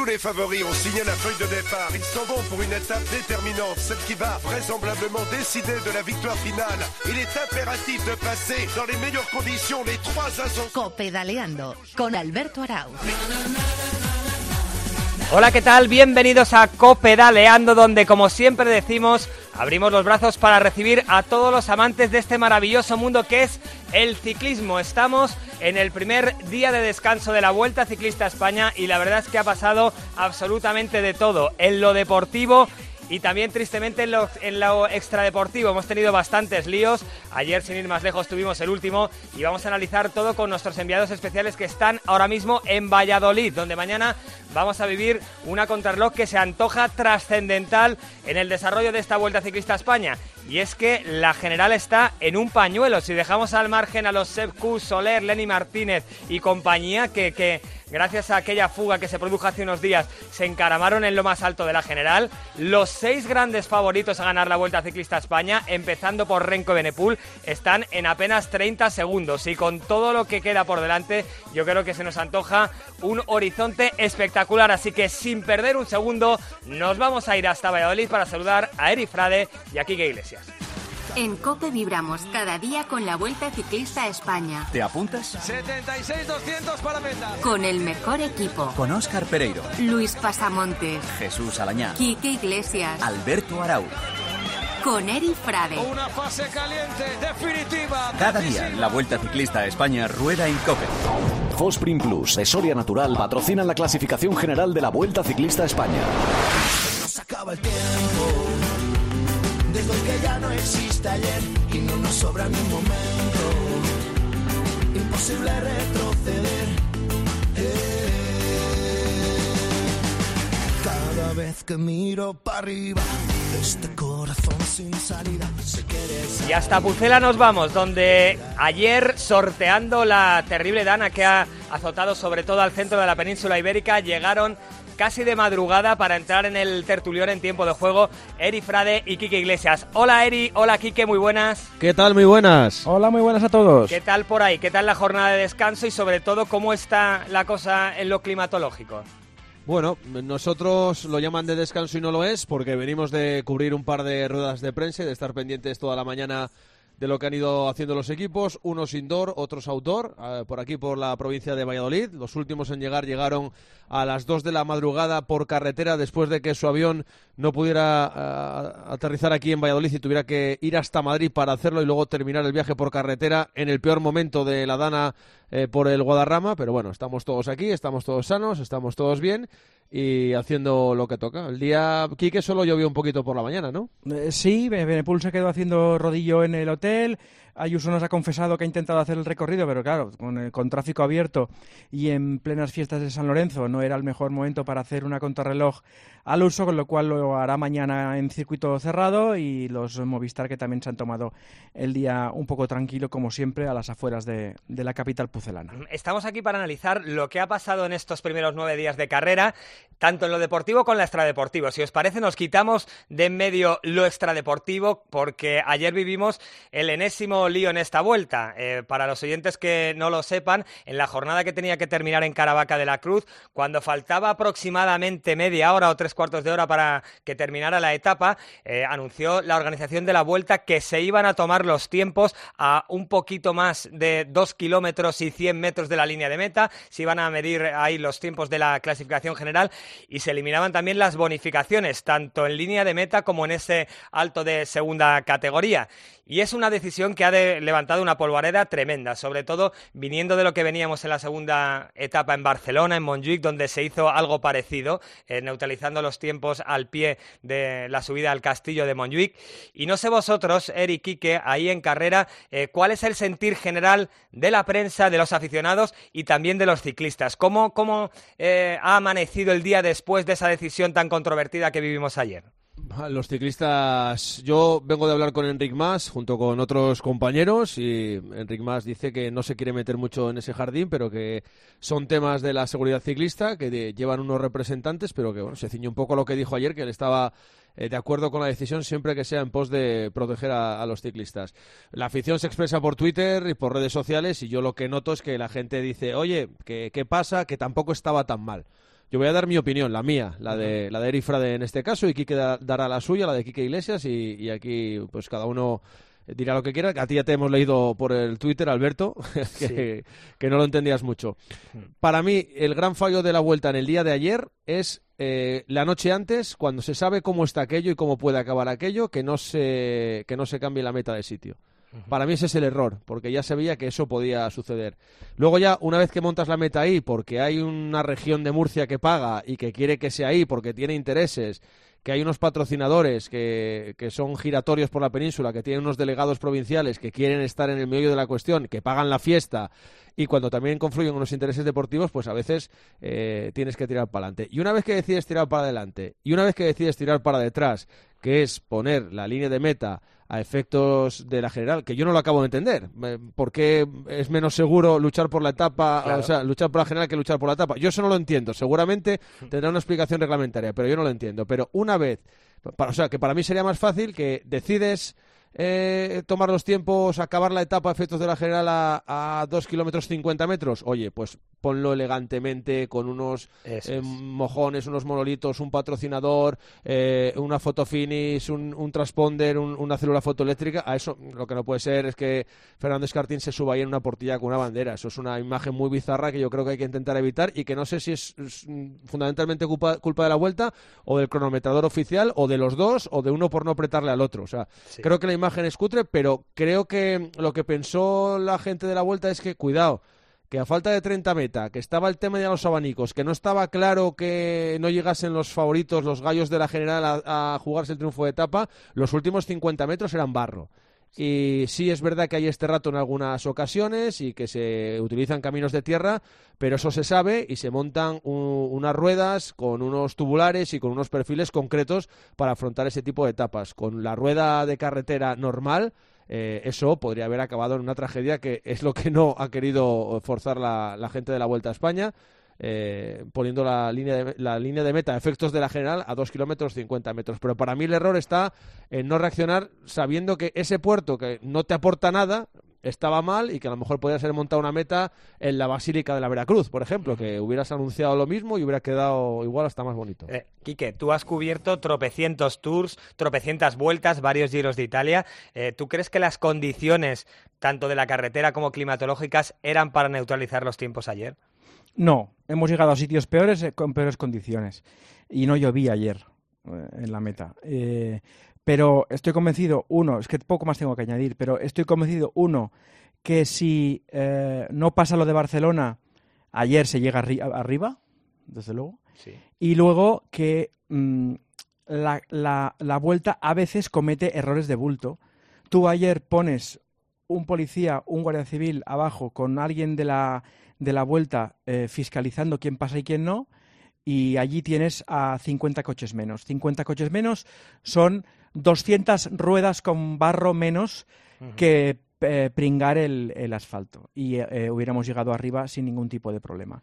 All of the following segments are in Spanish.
tous les favoris ont signé la feuille de départ. Ils sont bons pour une étape déterminante, celle qui va vraisemblablement décider de la victoire finale. Il est impératif de passer dans les meilleures conditions les trois ascensions. Copedaleando con Alberto Arau. Hola, ¿qué tal? Bienvenidos a Copedaleando, donde como siempre decimos, abrimos los brazos para recibir a todos los amantes de este maravilloso mundo que es el ciclismo. Estamos en el primer día de descanso de la Vuelta Ciclista a España y la verdad es que ha pasado absolutamente de todo. En lo deportivo y también tristemente en lo, extradeportivo hemos tenido bastantes líos. Ayer, sin ir más lejos, tuvimos el último y vamos a analizar todo con nuestros enviados especiales que están ahora mismo en Valladolid, donde mañana vamos a vivir una contrarreloj que se antoja trascendental en el desarrollo de esta Vuelta Ciclista a España. Y es que la general está en un pañuelo. Si dejamos al margen a los Seb Soler, Lenny Martínez y compañía que, que gracias a aquella fuga que se produjo hace unos días, se encaramaron en lo más alto de la general. Los seis grandes favoritos a ganar la Vuelta Ciclista a España, empezando por Renko Benepul, están en apenas 30 segundos. Y con todo lo que queda por delante, yo creo que se nos antoja un horizonte espectacular. Así que sin perder un segundo, nos vamos a ir hasta Valladolid para saludar a Eri Frade y a Kike Iglesias. En COPE vibramos cada día con la Vuelta Ciclista a España. ¿Te apuntas? 76-200 para meta. Con el mejor equipo. Con Óscar Pereiro, Luis Pasamontes, Jesús Alañá, Quique Iglesias, Alberto Arau. con Eri Frade. Una fase caliente, definitiva. Cada día la Vuelta Ciclista a España rueda en COPE. Fosprin Plus de Soria Natural patrocinan la clasificación general de la Vuelta Ciclista a España. Se acaba el tiempo. Hoy que ya no existe ayer y no nos sobra ni un momento. Imposible retroceder. Eh. Cada vez que miro para arriba, este corazón sin salida se quiere Y hasta Pucela nos vamos, donde ayer sorteando la terrible dana que ha azotado sobre todo al centro de la península ibérica, llegaron casi de madrugada para entrar en el tertulión en tiempo de juego Eri Frade y Quique Iglesias. Hola Eri, hola Quique, muy buenas. ¿Qué tal? Muy buenas. Hola, muy buenas a todos. ¿Qué tal por ahí? ¿Qué tal la jornada de descanso y sobre todo cómo está la cosa en lo climatológico? Bueno, nosotros lo llaman de descanso y no lo es porque venimos de cubrir un par de ruedas de prensa y de estar pendientes toda la mañana de lo que han ido haciendo los equipos, unos indoor, otros outdoor, eh, por aquí por la provincia de Valladolid. Los últimos en llegar llegaron a las 2 de la madrugada por carretera después de que su avión no pudiera eh, aterrizar aquí en Valladolid y tuviera que ir hasta Madrid para hacerlo y luego terminar el viaje por carretera en el peor momento de la Dana eh, por el Guadarrama. Pero bueno, estamos todos aquí, estamos todos sanos, estamos todos bien y haciendo lo que toca. El día, Quique, solo llovió un poquito por la mañana, ¿no? Eh, sí, Be- Benepul se quedó haciendo rodillo en el hotel. Ayuso nos ha confesado que ha intentado hacer el recorrido, pero claro, con, el- con tráfico abierto y en plenas fiestas de San Lorenzo no era el mejor momento para hacer una contrarreloj al uso, con lo cual lo hará mañana en circuito cerrado y los Movistar que también se han tomado el día un poco tranquilo, como siempre, a las afueras de, de la capital pucelana. Estamos aquí para analizar lo que ha pasado en estos primeros nueve días de carrera, tanto en lo deportivo como en lo extradeportivo. Si os parece, nos quitamos de en medio lo extradeportivo, porque ayer vivimos el enésimo lío en esta vuelta. Eh, para los oyentes que no lo sepan, en la jornada que tenía que terminar en Caravaca de la Cruz, cuando faltaba aproximadamente media hora o tres cuartos de hora para que terminara la etapa, eh, anunció la organización de la vuelta que se iban a tomar los tiempos a un poquito más de dos kilómetros y 100 metros de la línea de meta, se iban a medir ahí los tiempos de la clasificación general y se eliminaban también las bonificaciones, tanto en línea de meta como en ese alto de segunda categoría. Y es una decisión que ha levantado una polvareda tremenda, sobre todo viniendo de lo que veníamos en la segunda etapa en Barcelona, en Montjuic, donde se hizo algo parecido, eh, neutralizando los tiempos al pie de la subida al castillo de Montjuic. Y no sé vosotros, Eric Quique, ahí en carrera, eh, cuál es el sentir general de la prensa, de los aficionados y también de los ciclistas. ¿Cómo, cómo eh, ha amanecido el día después de esa decisión tan controvertida que vivimos ayer? Los ciclistas, yo vengo de hablar con Enric Mas junto con otros compañeros y Enric Mas dice que no se quiere meter mucho en ese jardín, pero que son temas de la seguridad ciclista que llevan unos representantes, pero que bueno, se ciñe un poco a lo que dijo ayer, que él estaba eh, de acuerdo con la decisión siempre que sea en pos de proteger a, a los ciclistas. La afición se expresa por Twitter y por redes sociales y yo lo que noto es que la gente dice, oye, ¿qué, qué pasa? Que tampoco estaba tan mal. Yo voy a dar mi opinión, la mía, la de, la de Eric Frade en este caso, y Quique da- dará la suya, la de Quique Iglesias, y, y aquí pues cada uno dirá lo que quiera. A ti ya te hemos leído por el Twitter, Alberto, que, que no lo entendías mucho. Para mí, el gran fallo de la vuelta en el día de ayer es eh, la noche antes, cuando se sabe cómo está aquello y cómo puede acabar aquello, que no se, que no se cambie la meta de sitio. Para mí ese es el error, porque ya se veía que eso podía suceder. Luego ya, una vez que montas la meta ahí, porque hay una región de Murcia que paga y que quiere que sea ahí, porque tiene intereses, que hay unos patrocinadores que, que son giratorios por la península, que tienen unos delegados provinciales que quieren estar en el medio de la cuestión, que pagan la fiesta, y cuando también confluyen unos intereses deportivos, pues a veces eh, tienes que tirar para adelante. Y una vez que decides tirar para adelante, y una vez que decides tirar para detrás, que es poner la línea de meta a efectos de la general, que yo no lo acabo de entender. ¿Por qué es menos seguro luchar por la etapa, Claro. o sea, luchar por la general que luchar por la etapa? Yo eso no lo entiendo. Seguramente tendrá una explicación reglamentaria, pero yo no lo entiendo. Pero una vez, pa- o sea, que para mí sería más fácil que decides eh, tomar los tiempos, acabar la etapa a efectos de la general a, a 2 kilómetros 50 metros. Oye, pues ponlo elegantemente con unos eh, es. mojones, unos monolitos, un patrocinador, eh, una foto finish, un, un transponder, un- una célula fotoeléctrica. A eso lo que no puede ser es que Fernando Escartín se suba ahí en una portilla con una bandera. Eso es una imagen muy bizarra que yo creo que hay que intentar evitar y que no sé si es, es, mm, fundamentalmente culpa, culpa de la vuelta o del cronometrador oficial o de los dos o de uno por no apretarle al otro. O sea, Sí. creo que la imagen cutre, pero creo que lo que pensó la gente de la vuelta es que, cuidado, que a falta de 30 meta, que estaba el tema de los abanicos, que no estaba claro que no llegasen los favoritos, los gallos de la general a, a jugarse el triunfo de etapa, los últimos 50 metros eran barro. Y sí es verdad que hay este rato en algunas ocasiones y que se utilizan caminos de tierra, pero eso se sabe y se montan unas ruedas con unos tubulares y con unos perfiles concretos para afrontar ese tipo de etapas. Con la rueda de carretera normal, eh, eso podría haber acabado en una tragedia que es lo que no ha querido forzar la, la gente de la Vuelta a España. Eh, poniendo la línea, de, la línea de meta efectos de la general a 2 kilómetros 50 metros. Pero para mí el error está en no reaccionar sabiendo que ese puerto que no te aporta nada estaba mal y que a lo mejor podría ser montada una meta en la Basílica de la Veracruz, por ejemplo, que hubieras anunciado lo mismo y hubiera quedado igual hasta más bonito. Eh, Quique, tú has cubierto tropecientos tours, tropecientas vueltas, varios giros de Italia. Eh, ¿Tú crees que las condiciones, tanto de la carretera como climatológicas, eran para neutralizar los tiempos ayer? No, hemos llegado a sitios peores eh, con peores condiciones. Y no llovía ayer eh, en la meta. Eh, pero estoy convencido, uno, es que poco más tengo que añadir, pero estoy convencido, uno, que si eh, no pasa lo de Barcelona, ayer se llega arri- arriba, desde luego. Sí. Y luego que mm, la, la- la vuelta a veces comete errores de bulto. Tú ayer pones un policía, un guardia civil abajo con alguien de la, de la vuelta eh, fiscalizando quién pasa y quién no, y allí tienes a 50 coches menos. 50 coches menos son 200 ruedas con barro menos que eh, pringar el, el asfalto y eh, hubiéramos llegado arriba sin ningún tipo de problema.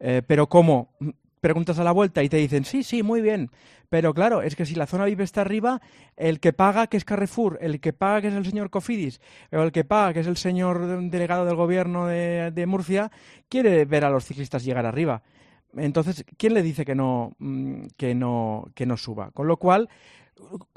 Eh, pero ¿cómo? Preguntas a la vuelta y te dicen, sí, sí, muy bien. Pero claro, es que si la zona VIP está arriba, el que paga, que es Carrefour, el que paga, que es el señor Cofidis, o el que paga, que es el señor de- delegado del gobierno de, Murcia, quiere ver a los ciclistas llegar arriba. Entonces, ¿quién le dice que no, mm, que no, que no suba? Con lo cual,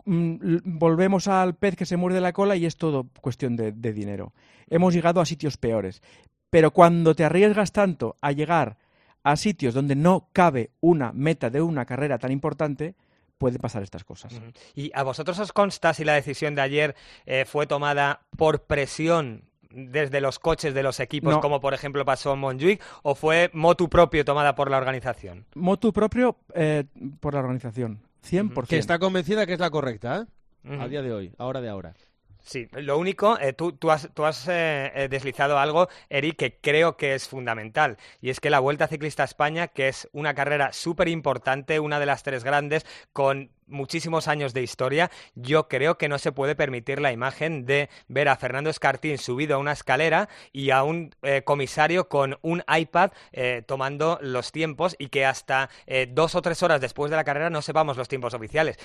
mm, volvemos al pez que se muerde la cola y es todo cuestión de dinero. Hemos llegado a sitios peores. Pero cuando te arriesgas tanto a llegar a sitios donde no cabe una meta de una carrera tan importante, pueden pasar estas cosas. ¿Y a vosotros os consta si la decisión de ayer eh, fue tomada por presión desde los coches de los equipos, No. como por ejemplo pasó en Montjuic, o fue motu propio tomada por la organización? Motu propio eh, por la organización, 100%. Que está convencida que es la correcta, ¿eh? A día de hoy, ahora de ahora. Sí, lo único, eh, tú, tú has, tú has eh, eh, deslizado algo, Eric, que creo que es fundamental, y es que la Vuelta Ciclista a España, que es una carrera súper importante, una de las tres grandes, con muchísimos años de historia, yo creo que no se puede permitir la imagen de ver a Fernando Escartín subido a una escalera y a un eh, comisario con un iPad eh, tomando los tiempos y que hasta eh, dos o tres horas después de la carrera no sepamos los tiempos oficiales.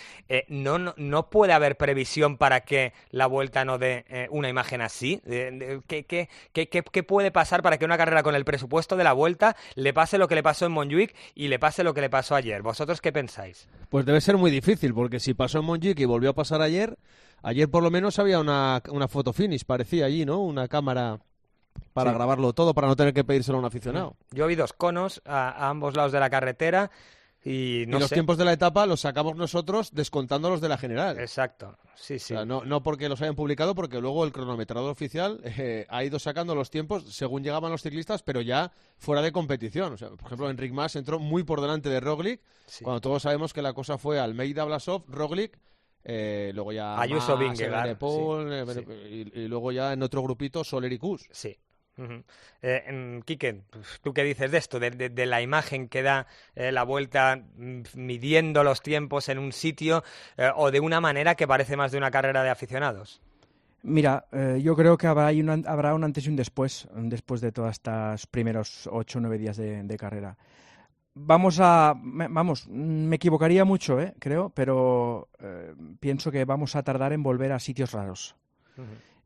no, no, no, puede haber previsión para que la vuelta no dé una imagen así. ¿Qué, qué, qué, qué, puede pasar para que una carrera con el presupuesto de la vuelta le pase lo que le pasó en Montjuic y le pase lo que le pasó ayer? ¿Vosotros qué pensáis? Pues debe ser muy difícil, porque si pasó en Montjuic y volvió a pasar ayer, ayer por lo menos había una, una foto finish, parecía allí, ¿no? Una cámara para grabarlo todo, para no tener que pedírselo a un aficionado. Yo vi dos conos a, ambos lados de la carretera. Y, no los tiempos de la etapa los sacamos nosotros descontando los de la general. Exacto, sí, sí. no, no porque los hayan publicado, porque luego el cronometrador oficial eh, ha ido sacando los tiempos según llegaban los ciclistas, pero ya fuera de competición. O sea, por ejemplo, Enric Mas entró muy por delante de Roglic, cuando todos sabemos que la cosa fue Almeida, Blasov, Roglic, eh, luego ya Ayuso Vingegaard, eh, y, luego ya en otro grupito Soler y Kus. Sí, eh, Quique, ¿tú qué dices de esto? De, la imagen que da eh, la vuelta mm, midiendo los tiempos en un sitio eh, o de una manera que parece más de una carrera de aficionados. Mira, yo creo que habrá, un, habrá un antes y un después, después de todos estos primeros ocho o nueve días de, carrera. Vamos a, vamos, me equivocaría mucho, creo, pero pienso que vamos a tardar en volver a sitios raros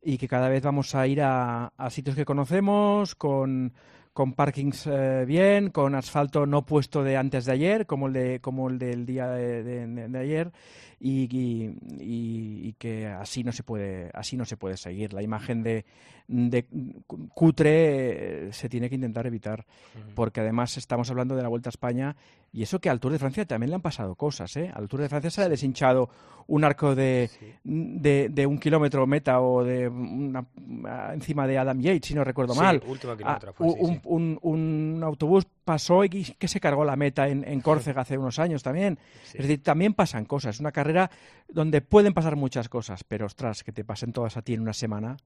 y que cada vez vamos a ir a, sitios que conocemos, con, con parkings eh, bien, con asfalto no puesto de antes de ayer, como el, de, como el del día de, de ayer, y, que así no se puede así no se puede seguir. La imagen de, de cutre eh, se tiene que intentar evitar. Porque además estamos hablando de la Vuelta a España y eso que al Tour de Francia también le han pasado cosas ¿eh? al Tour de Francia se ha deshinchado un arco de, de, un kilómetro meta o de una, encima de Adam Yates si no recuerdo mal. ah, un, un, autobús pasó y que se cargó la meta en, en Córcega hace unos años también es decir también pasan cosas es una carrera donde pueden pasar muchas cosas, pero ostras, que te pasen todas a ti en una semana.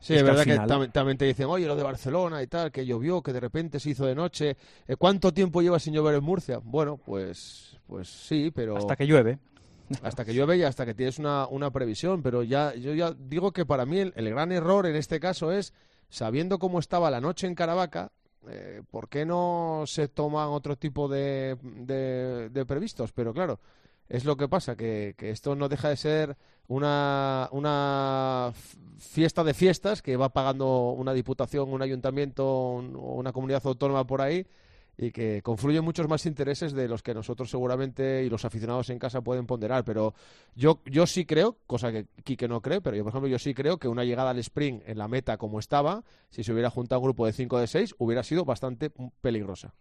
Sí, es, verdad que, también, te dicen, oye, lo de Barcelona y tal, que llovió, que de repente se hizo de noche. Eh, ¿Cuánto tiempo lleva sin llover en Murcia? Bueno, pues, pues sí, pero. Hasta que llueve. Hasta que llueve y hasta que tienes una, una previsión. Pero ya, yo ya digo que para mí el, gran error en este caso es, sabiendo cómo estaba la noche en Caravaca, eh, ¿por qué no se toman otro tipo de, de previstos? Pero claro, es lo que pasa, que, esto no deja de ser una, una fiesta de fiestas que va pagando una diputación, un ayuntamiento o una comunidad autónoma por ahí y que confluyen muchos más intereses de los que nosotros seguramente y los aficionados en casa pueden ponderar. Pero yo, yo sí creo, cosa que Quique no cree, pero yo, por ejemplo, yo sí creo que una llegada al sprint en la meta como estaba, si se hubiera juntado un grupo de 5 de 6, hubiera sido bastante peligrosa.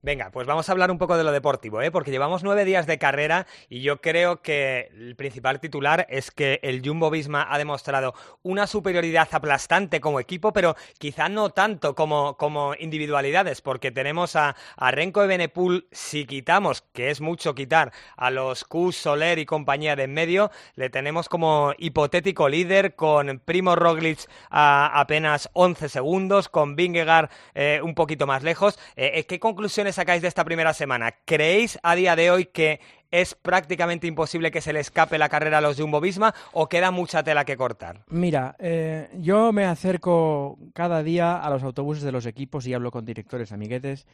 Venga, pues vamos a hablar un poco de lo deportivo, ¿eh? porque llevamos nueve días de carrera y yo creo que el principal titular es que el Jumbo Visma ha demostrado una superioridad aplastante como equipo, pero quizá no tanto como, como individualidades, porque tenemos a, Renko de si quitamos, que es mucho quitar, a los Q, Soler y compañía de en medio, le tenemos como hipotético líder con Primo Roglic a apenas 11 segundos, con Vingegaard eh, un poquito más lejos. Eh, ¿Qué conclusiones sacáis de esta primera semana? ¿Creéis a día de hoy que es prácticamente imposible que se le escape la carrera a los Jumbo Visma o queda mucha tela que cortar? Mira, eh, yo me acerco cada día a los autobuses de los equipos y hablo con directores amiguetes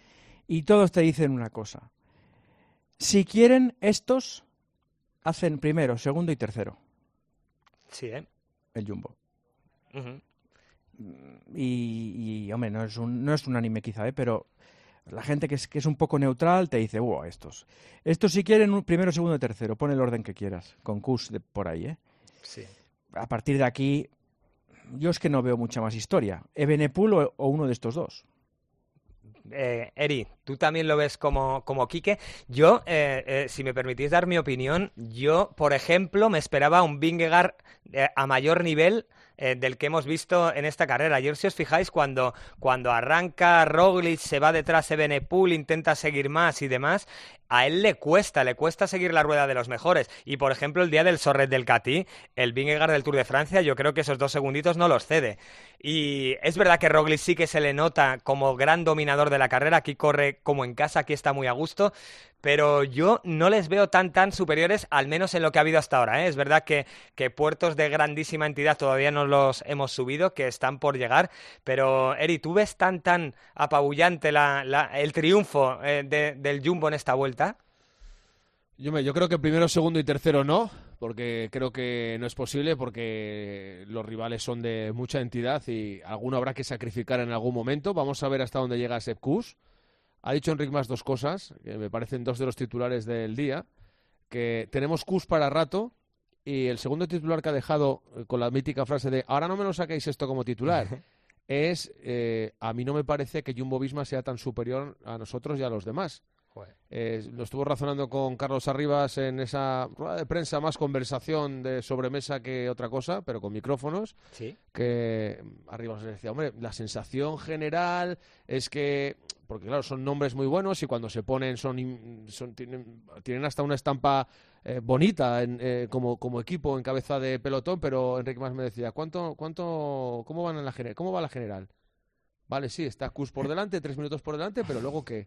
y todos te dicen una cosa. Si quieren, estos hacen primero, segundo y tercero. Sí, ¿eh? El Jumbo. y, hombre, no es, un, no es unánime quizá, ¿eh? pero la gente que es, que es un poco neutral te dice, wow, estos. Estos si quieren un primero, segundo, tercero, pon el orden que quieras, con Cus de por ahí, ¿eh? Sí. A partir de aquí, yo es que no veo mucha más historia. Ebenepul o, o uno de estos dos. Eh, Eri, tú también lo ves como, como Quique. Yo, eh, eh, si me permitís dar mi opinión, yo, por ejemplo, me esperaba un Vingegaard eh, a mayor nivel eh, del que hemos visto en esta carrera. Ayer, si os fijáis, cuando, cuando arranca Roglic, se va detrás de Benepul, intenta seguir más y demás, a él le cuesta, le cuesta seguir la rueda de los mejores. Y por ejemplo, el día del Sorret del Catí, el Vingegaard del Tour de Francia, yo creo que esos dos segunditos no los cede. Y es verdad que Roglic sí que se le nota como gran dominador de la carrera, aquí corre como en casa, aquí está muy a gusto, pero yo no les veo tan tan superiores, al menos en lo que ha habido hasta ahora. ¿eh? Es verdad que, que puertos de grandísima entidad todavía no los hemos subido, que están por llegar, pero Eri, ¿tú ves tan tan apabullante la, la- el triunfo eh, de- del Jumbo en esta vuelta? Yo, me- yo creo que primero, segundo y tercero no, porque creo que no es posible, porque los rivales son de mucha entidad y alguno habrá que sacrificar en algún momento. Vamos a ver hasta dónde llega Sepp Kuss. Ha dicho Enric más dos cosas, que me parecen dos de los titulares del día, que tenemos Kuss para rato y el segundo titular que ha dejado eh, con la mítica frase de ahora no me lo saquéis esto como titular. Es, eh, a mí no me parece que Jumbo Visma sea tan superior a nosotros y a los demás. Eh, lo estuvo razonando con Carlos Arribas en esa rueda de prensa, más conversación de sobremesa que otra cosa, pero con micrófonos. Sí. Que Arribas le decía, hombre, la sensación general es que, porque claro, son nombres muy buenos y cuando se ponen son, son- tienen, tienen hasta una estampa eh, bonita en, eh, como, como equipo en cabeza de pelotón, pero Enrique más me decía, ¿cuánto, cuánto, cómo van en la? ¿Cómo va la general? Vale, sí, está Cus por delante, tres minutos por delante, pero luego qué?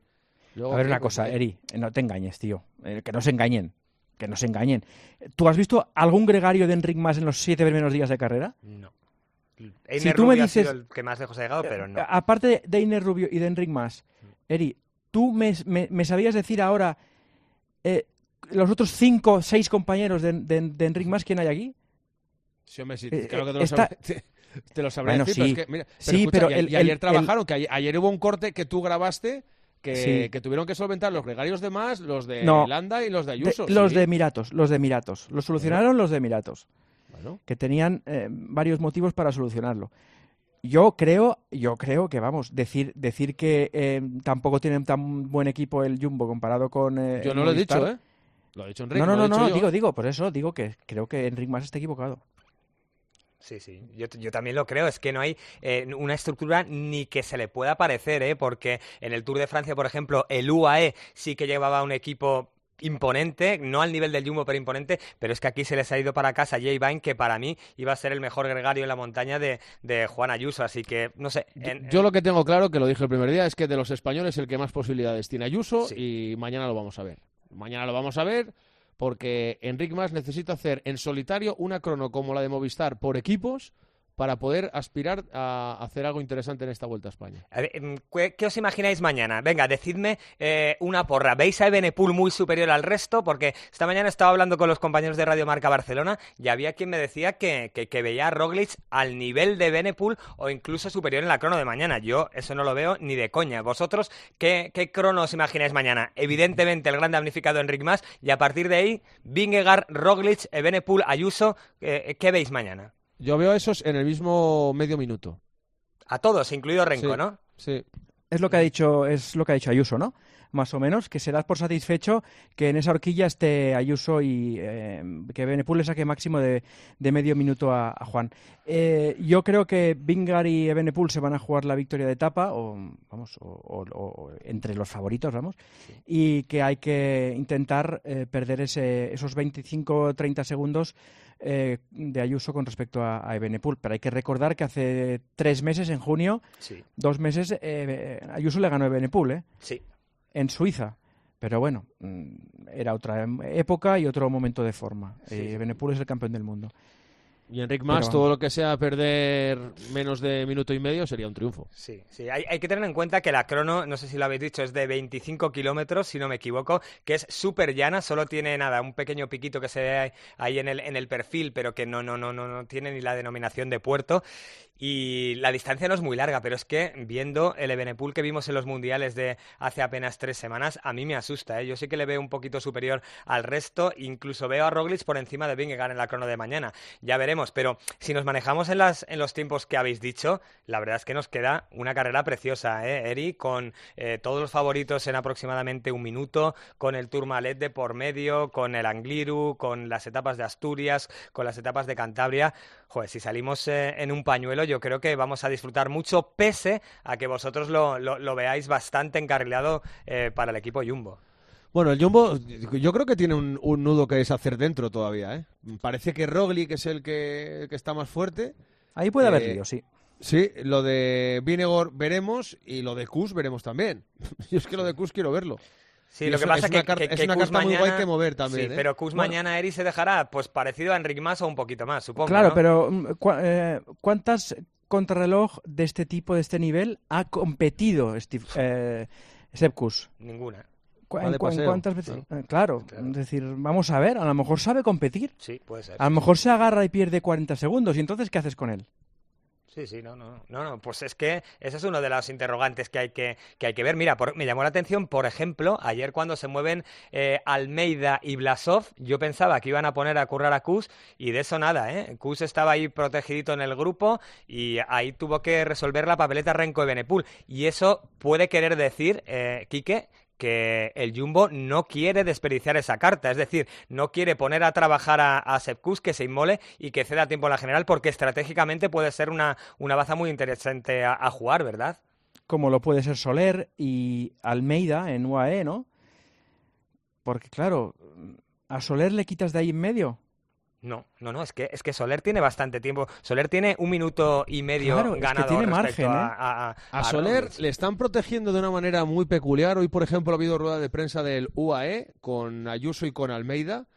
Luego A ver una cosa. Eri, eh, no te engañes, tío. Eh, que no se engañen. Que no se engañen. ¿Tú has visto algún gregario de Enric más en los siete primeros días de carrera? No. Si Einer tú me Rubio ha dices- sido el que más lejos ha llegado, pero no. A- Aparte de- de Iner Rubio y de Enric más, Eri, ¿tú me, me- me sabías decir ahora eh, los otros cinco o seis compañeros de, de, de Enric más quién hay aquí? Sí, hombre, sí, Eh, claro que te eh, lo, está- sabré, te, te lo sabré Bueno, decir, sí, pero es que, mira, pero sí, escucha, pero y, el- y ayer el- trabajaron, que ayer, ayer hubo un corte que tú grabaste que, Sí. que tuvieron que solventar los gregarios de más, los de No. Landa y los de De- Ayuso. los de Emiratos, los de Emiratos. Lo solucionaron los de Emiratos, Bueno, que tenían eh, varios motivos para solucionarlo. Yo creo, yo creo que vamos, decir, decir que eh, tampoco tienen tan buen equipo el Jumbo comparado con eh, yo no lo he dicho, ¿eh? Lo ha dicho Enrique. No, no, no, no, yo. digo, digo, por eso digo que creo que Enric más está equivocado. Sí, sí, yo, yo también lo creo. Es que no hay eh, una estructura ni que se le pueda parecer, ¿eh? porque en el Tour de Francia, por ejemplo, el UAE sí que llevaba un equipo imponente, no al nivel del Jumbo, pero imponente, pero es que aquí se les ha ido para casa Jay Vine, que para mí iba a ser el mejor gregario en la montaña de, de Juan Ayuso, así que, no sé. en- Yo lo que tengo claro, que lo dije el primer día, es que de los españoles el que más posibilidades tiene Ayuso Sí. y mañana lo vamos a ver. Mañana lo vamos a ver porque Enric Mas necesita hacer en solitario una crono como la de Movistar por equipos para poder aspirar a hacer algo interesante en esta Vuelta a España. Em, ¿qué, os imagináis mañana? Venga, decidme eh, una porra. ¿Veis a Ebenepul muy superior al resto? Porque esta mañana estaba hablando con los compañeros de Radio Marca Barcelona y había quien me decía que, que- veía a Roglic al nivel de Benepul o incluso superior en la crono de mañana. Yo eso no lo veo ni de coña. ¿Vosotros qué, qué crono os imagináis mañana? Evidentemente el gran damnificado Enric Mas y a partir de ahí, Vingegaard, Roglic, Ebenepul, Ayuso. eh, ¿Qué veis mañana? Yo veo esos en el mismo medio minuto. A todos, incluido Renko, Sí. ¿no? Sí. Es lo que ha dicho, es lo que ha dicho Ayuso, ¿no? Más o menos, que se das por satisfecho que en esa horquilla esté Ayuso y eh, que Benepul le saque máximo de, de medio minuto a, a Juan. Eh, yo creo que Vingar y Benepul se van a jugar la victoria de etapa, o vamos, o, o- o entre los favoritos, vamos, y que hay que intentar eh, perder ese, esos 25-30 segundos eh, de Ayuso con respecto a, a. Pero hay que recordar que hace tres meses, en junio, Sí. dos meses, eh, Ayuso le ganó a Benepul, ¿eh? Sí. En Suiza. Pero bueno, mm, era otra em- época y otro momento de forma. Eh, Benepul es el campeón del mundo. Y Enric Mas, Pero- todo lo que sea perder menos de minuto y medio sería un triunfo. Sí, sí. Hay, hay que tener en cuenta que la crono, no sé si lo habéis dicho, es de 25 kilómetros, si no me equivoco, que es súper llana, solo tiene nada, un pequeño piquito que se ve ahí, en, el, en el perfil, pero que no, no, no, no, no tiene ni la denominación de puerto. Y la distancia no es muy larga, pero es que viendo el Ebenepul que vimos en los mundiales de hace apenas tres semanas, a mí me asusta. ¿eh? Yo sí que le veo un poquito superior al resto, incluso veo a Roglic por encima de Vingegaard en la crono de mañana. Ya veremos, pero si nos manejamos en, las, en los tiempos que habéis dicho, la verdad es que nos queda una carrera preciosa, ¿eh, Eri? Con eh, todos los favoritos en aproximadamente un minuto, con el Tourmalet de por medio, con el Angliru, con las etapas de Asturias, con las etapas de Cantabria. Joder, si salimos eh, en un pañuelo, yo creo que vamos a disfrutar mucho, pese a que vosotros lo, lo- veáis bastante encarrilado eh, para el equipo Jumbo. Bueno, el Jumbo, yo creo que tiene un, un nudo que deshacer dentro todavía, ¿eh? Parece que Roglic es el que, el que está más fuerte. Ahí puede haber Eh, lío, sí. Sí, lo de Vinegor veremos y lo de Kus veremos también. Yo es que lo de Kus quiero verlo. Sí, Y lo que pasa es que, es una Kus carta muy guay que mover también, Sí, ¿eh? pero Kus Bueno. mañana Eri se dejará pues parecido a Enric Mas o un poquito más, supongo. Claro, ¿no? pero mm, eh, ¿cuántas contrarreloj de este tipo, de este nivel, ha competido Steve, eh, Sepp Kuss? Ninguna. ¿Cu- Va en de cu- en paseo, cuántas veces? Eh, Claro, es decir, vamos a ver, a lo mejor sabe competir. Sí, puede ser. A lo mejor se agarra y pierde 40 segundos. ¿Y entonces qué haces con él? Sí, sí, no, no, no, no, pues es que ese es uno de los interrogantes que hay que, que hay que ver. Mira, por- me llamó la atención, por ejemplo, ayer cuando se mueven eh, Almeida y Blasov, yo pensaba que iban a poner a currar a Kus y de eso nada, ¿eh? Kus estaba ahí protegidito en el grupo y ahí tuvo que resolver la papeleta Renko y Benepul. Y eso puede querer decir, eh, Quique, que el Jumbo no quiere desperdiciar esa carta, es decir, no quiere poner a trabajar a, a Sepp Kuss, que se inmole y que ceda tiempo en la general, porque estratégicamente puede ser una, una baza muy interesante a, a jugar, ¿verdad? Como lo puede ser Soler y Almeida en UAE, ¿no? Porque, claro, a Soler le quitas de ahí en medio. No, no, no, es que, es que Soler tiene bastante tiempo. Soler tiene un minuto y medio Claro, es que ganado tiene margen, a, ¿eh? a, A Soler le están protegiendo de una manera muy peculiar. Hoy, por ejemplo, ha habido rueda de prensa del UAE con Ayuso y con Almeida,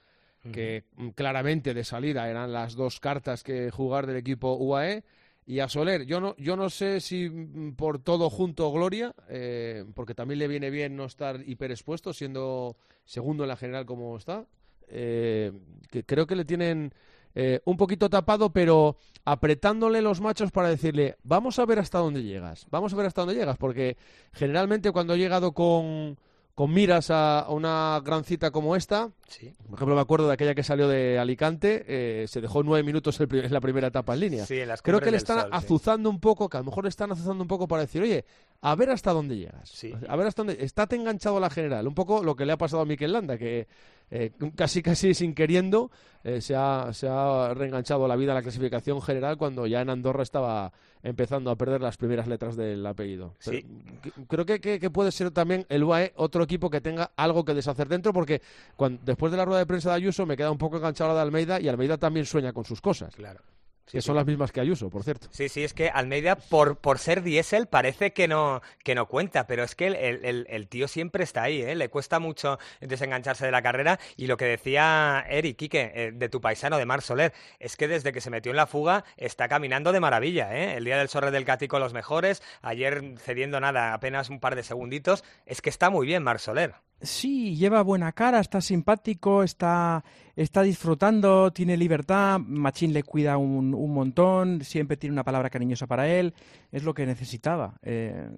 que mm, claramente de salida eran las dos cartas que jugar del equipo UAE. Y a Soler, yo no, yo no sé si mm, por todo junto Gloria, eh, porque también le viene bien no estar hiperexpuesto, siendo segundo en la general como está. Eh, que creo que le tienen eh, un poquito tapado, pero apretándole los machos para decirle, vamos a ver hasta dónde llegas, vamos a ver hasta dónde llegas, porque generalmente cuando he llegado con, con miras a a una gran cita como esta, Sí. por ejemplo me acuerdo de aquella que salió de Alicante, eh, se dejó nueve minutos el en la primera etapa en línea. Sí, en las Creo que le están sol, sí. azuzando un poco, que a lo mejor le están azuzando un poco para decir, oye, a ver hasta dónde llegas. A ver hasta dónde. Estate enganchado a la general. Un poco lo que le ha pasado a Mikel Landa, que eh, casi casi sin queriendo eh, se, ha, se ha reenganchado la vida a la clasificación general cuando ya en Andorra estaba empezando a perder las primeras letras del apellido. Sí. Pero, que- creo que, que- que puede ser también el UAE otro equipo que tenga algo que deshacer dentro, porque cuando, después de la rueda de prensa de Ayuso me queda un poco enganchado la de Almeida y Almeida también sueña con sus cosas, Claro. Sí, que sí. son las mismas que Ayuso, por cierto. Sí, sí, es que Almeida, por, por ser diésel, parece que no, que no cuenta, pero es que el, el- tío siempre está ahí, ¿eh? Le cuesta mucho desengancharse de la carrera y lo que decía Eric, Quique, eh, de tu paisano, de Mar Soler, es que desde que se metió en la fuga está caminando de maravilla, ¿eh? El día del Sorre del Catico los mejores, ayer cediendo nada, apenas un par de segunditos, es que está muy bien Mar Soler. Sí, lleva buena cara, está simpático, está, está disfrutando, tiene libertad, Machín le cuida un, un montón, siempre tiene una palabra cariñosa para él, es lo que necesitaba. Eh,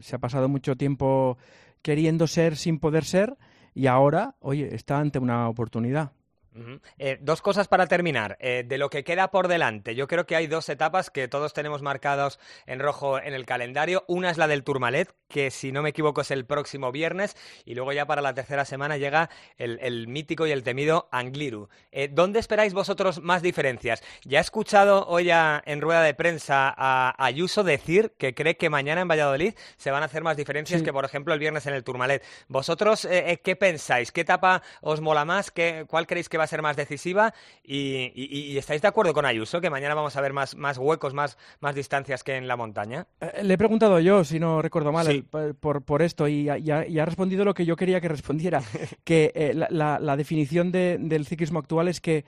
se ha pasado mucho tiempo queriendo ser sin poder ser y ahora, oye, está ante una oportunidad. Eh, dos cosas para terminar. Eh, de lo que queda por delante, yo creo que hay dos etapas que todos tenemos marcados en rojo en el calendario. Una es la del Tourmalet, que si no me equivoco es el próximo viernes, y luego ya para la tercera semana llega el, el mítico y el temido Angliru. Eh, ¿Dónde esperáis vosotros más diferencias? Ya he escuchado hoy a- en rueda de prensa a Ayuso decir que cree que mañana en Valladolid se van a hacer más diferencias Sí. que, por ejemplo, el viernes en el Tourmalet. ¿Vosotros qué pensáis? ¿Qué etapa os mola más? ¿Qué, ¿Cuál creéis que va a ser más decisiva? Y, y- y estáis de acuerdo con Ayuso, que mañana vamos a ver más, más huecos, más, más distancias que en la montaña? Eh, Le he preguntado yo, si no recuerdo mal, Sí. el- por- por, por esto y ha, y ha- y ha respondido lo que yo quería que respondiera, que eh, la, la- la definición de- del ciclismo actual es que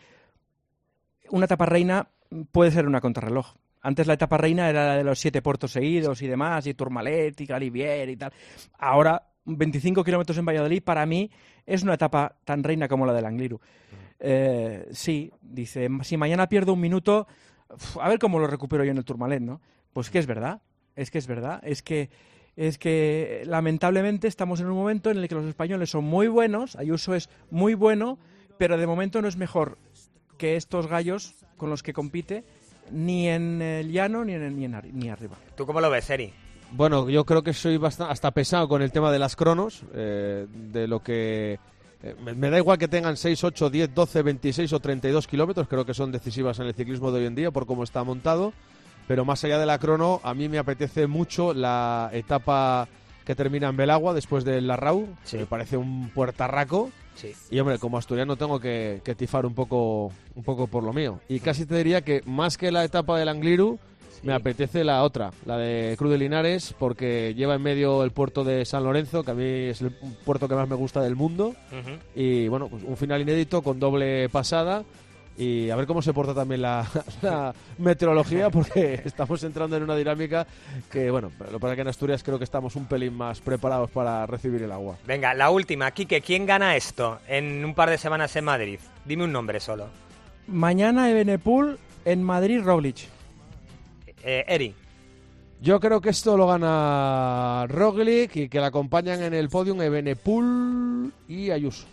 una etapa reina puede ser una contrarreloj. Antes la etapa reina era la de los siete puertos seguidos y demás, y Tourmalet y Galivier y tal. Ahora, 25 kilómetros en Valladolid para mí es una etapa tan reina como la del Angliru. Eh, sí, dice, si mañana pierdo un minuto, a ver cómo lo recupero yo en el Tourmalet, ¿no? Pues que es verdad, es que es verdad, es que es que lamentablemente estamos en un momento en el que los españoles son muy buenos, Ayuso es muy bueno, pero de momento no es mejor que estos gallos con los que compite ni en el llano ni en, ni, en ni arriba. ¿Tú cómo lo ves, Eri? Bueno, yo creo que soy bastante, hasta pesado con el tema de las cronos, eh, de lo que... eh, me, da igual que tengan 6, 8, 10, 12, 26 o 32 kilómetros, creo que son decisivas en el ciclismo de hoy en día por cómo está montado, pero más allá de la crono, a mí me apetece mucho la etapa que termina en Belagua después del Larrau, Sí. me parece un puertarraco, Sí. y hombre, como asturiano tengo que, que tifar un poco, un poco por lo mío. Y casi te diría que más que la etapa del Angliru, Me apetece la otra, la de Cruz de Linares, porque lleva en medio el puerto de San Lorenzo, que a mí es el puerto que más me gusta del mundo. Y bueno, pues un final inédito con doble pasada. Y a ver cómo se porta también la, la meteorología, porque estamos entrando en una dinámica que, bueno, lo que pasa es que en Asturias creo que estamos un pelín más preparados para recibir el agua. Venga, la última. Quique, ¿quién gana esto en un par de semanas en Madrid? Dime un nombre solo. Mañana Ebenepul en Madrid, Roglic. Eh, Eri. Yo creo que esto lo gana Roglic y que la acompañan en el podium Ebenepul y Ayuso.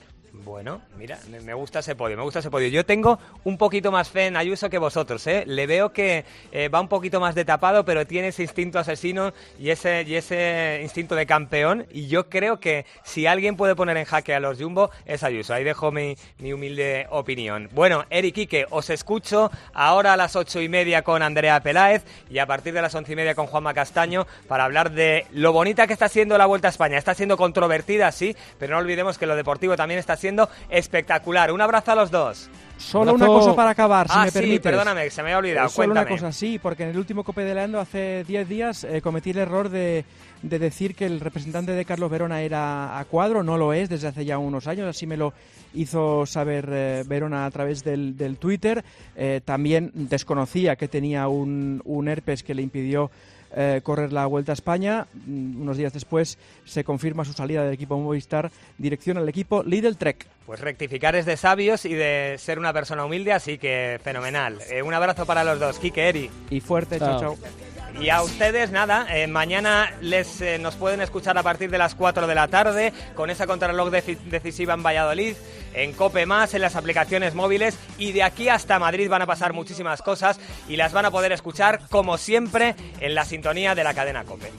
Bueno, mira, me- gusta ese podio, me gusta ese podio. Yo tengo un poquito más fe en Ayuso que vosotros, ¿eh? Le veo que eh, va un poquito más de tapado, pero tiene ese instinto asesino y ese, y ese instinto de campeón. Y yo creo que si alguien puede poner en jaque a los Jumbo es Ayuso. Ahí dejo mi, mi humilde opinión. Bueno, Eric Quique, os escucho ahora a las ocho y media con Andrea Peláez y a partir de las once y media con Juanma Castaño para hablar de lo bonita que está siendo la Vuelta a España. Está siendo controvertida, sí, pero no olvidemos que lo deportivo también está siendo espectacular. Un abrazo a los dos. Solo una cosa para acabar, si ah, me sí, permites. perdóname, se me había olvidado. Eh, Solo Cuéntame. una cosa, sí, porque en el último Cope de Leandro hace 10 días eh, cometí el error de, de decir que el representante de Carlos Verona era a cuadro, no lo es desde hace ya unos años, así me lo hizo saber eh, Verona a través del, del Twitter. Eh, también desconocía que tenía un, un herpes que le impidió eh, correr la Vuelta a España. Mm, Unos días después se confirma su salida del equipo Movistar, dirección al equipo Lidl Trek. Pues rectificar es de sabios y de ser una persona humilde, así que fenomenal. Eh, un abrazo para los dos, Kike, Eri. Y fuerte, chao, Chao. chao. Y a ustedes, nada, eh, mañana les eh, nos pueden escuchar a partir de las 4 de la tarde con esa contrarreloj deci- decisiva en Valladolid, en Cope Más, en las aplicaciones móviles y de aquí hasta Madrid van a pasar muchísimas cosas y las van a poder escuchar como siempre en la sintonía de la cadena Cope.